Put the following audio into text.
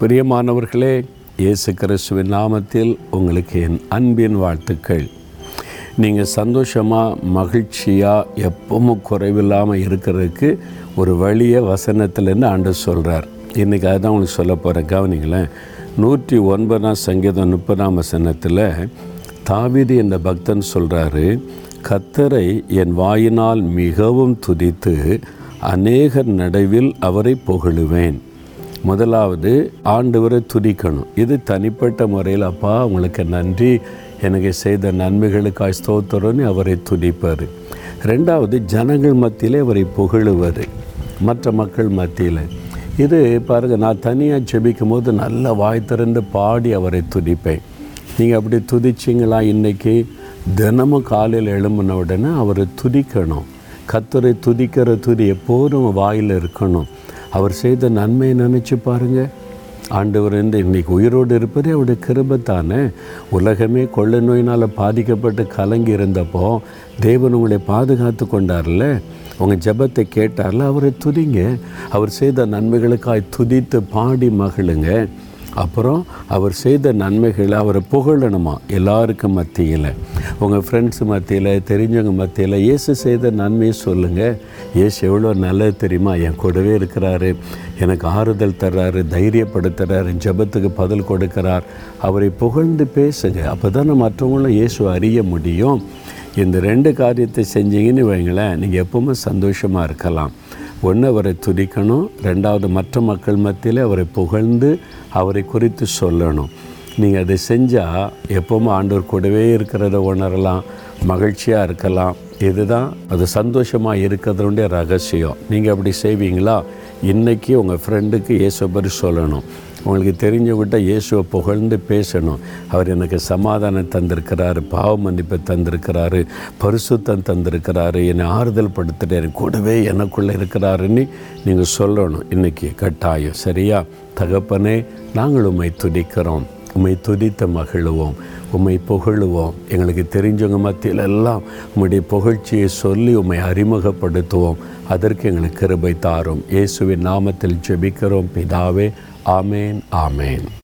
பிரியமானவர்களே இயேசு கிறிஸ்துவின் நாமத்தில் உங்களுக்கு என் அன்பின் வாழ்த்துக்கள். நீங்கள் சந்தோஷமாக மகிழ்ச்சியாக எப்பவும் குறைவில்லாமல் இருக்கிறதுக்கு ஒரு வழியை வசனத்திலேருந்து ஆண்டு சொல்கிறார் இன்றைக்கி அதுதான் உங்களுக்கு சொல்ல போகிறேன் கவனிங்களேன். நூற்றி ஒன்பதாம் சங்கீதம் முப்பதாம் வசனத்தில் தாவிதி என்ற பக்தன் சொல்கிறாரு கத்தரை என் வாயினால் மிகவும் துதித்து அநேகர் நடுவில் அவரை புகழுவேன். முதலாவது ஆண்டவரை துதிக்கணும். இது தனிப்பட்ட முறையில் அப்பா உங்களுக்கு நன்றி. எனக்கு செய்த நன்மைகளுக்காய் ஸ்தோத்திரம்னு அவரை துதிப்பார். ரெண்டாவது ஜனங்கள் மத்தியிலே அவரை புகழுவார். மற்ற மக்கள் மத்தியில். இது பாருங்கள் நான் தனியாக ஜெபிக்கும் போது நல்ல வாய் திறந்து பாடி அவரை துதிப்பேன். நீங்கள் அப்படி துதிச்சிங்களா இன்றைக்கி தினமும் காலையில் எழும்பின உடனே அவரை துதிக்கணும். கத்தரை துதிக்கிற துதி எப்போதும் வாயில் இருக்கணும். அவர் செய்த நன்மையை நினச்சி பாருங்கள் ஆண்டவர் இந்த இன்றைக்கி உயிரோடு இருப்பதே அவருடைய கிருபத்தானே உலகமே கொள்ளை நோயினால் பாதிக்கப்பட்டு கலங்கி இருந்தப்போ தேவன் உங்களை பாதுகாத்து கொண்டார்ல. உங்கள் ஜெபத்தை கேட்டார்ல அவரை துதிங்க. அவர் செய்த நன்மைகளுக்காய் துதித்து பாடி மகிழுங்க. அப்புறம் அவர் செய்த நன்மைகளை அவரை புகழணுமா எல்லாருக்கும் மத்தியில். உங்கள் ஃப்ரெண்ட்ஸ் மத்தியில் தெரிஞ்சவங்க மத்தியில் இயேசு செய்த நன்மையை சொல்லுங்கள் இயேசு எவ்வளோ நல்லது தெரியுமா? என் கூடவே இருக்கிறாரு. எனக்கு ஆறுதல் தர்றாரு தைரியப்படுத்துகிறாரு ஜெபத்துக்கு பதில் கொடுக்கிறார். அவரை புகழ்ந்து பேசுங்க. அப்போ தான் மற்றவங்களும் இயேசு அறிய முடியும். இந்த ரெண்டு காரியத்தை செஞ்சீங்கன்னு வைங்களேன் நீங்கள் எப்பவுமே சந்தோஷமாக இருக்கலாம். ஒன்று அவரை துதிக்கணும் ரெண்டாவது மற்ற மக்கள் மத்தியில் அவரை புகழ்ந்து அவரை குறித்து சொல்லணும். நீங்கள் அதை செஞ்சால் எப்போவுமே ஆண்டவர் கூடவே இருக்கிறத உணரலாம் மகிழ்ச்சியாக இருக்கலாம். இதுதான் அது சந்தோஷமாக இருக்கிறதுடைய ரகசியம். நீங்கள் அப்படி செய்வீங்களா? இன்றைக்கி உங்கள் ஃப்ரெண்டுக்கு ஏசபரி சொல்லணும். உங்களுக்கு தெரிஞ்சவங்கிட்ட இயேசுவை புகழ்ந்து பேசணும். அவர் எனக்கு சமாதானம் தந்திருக்கிறாரு பாவ மன்னிப்பை தந்திருக்கிறாரு பரிசுத்தம் தந்திருக்கிறாரு என்னை ஆறுதல் படுத்துட்டாரு கூடவே எனக்குள்ளே இருக்கிறாருன்னு நீங்கள் சொல்லணும். இன்றைக்கி கட்டாயம் சரியா? தகப்பனே நாங்கள் துடிக்கிறோம் உம்மை துதித்த மகிழுவோம். உம்மை புகழுவோம். எங்களுக்கு தெரிஞ்சவங்க மத்தியில் எல்லாம் உம்முடைய புகழ்ச்சியை சொல்லி உம்மை அறிமுகப்படுத்துவோம். அதற்கு எங்களுக்கு கிருபை தாரும். இயேசுவின் நாமத்தில் ஜெபிக்கிறோம். பிதாவே ஆமேன் ஆமேன்.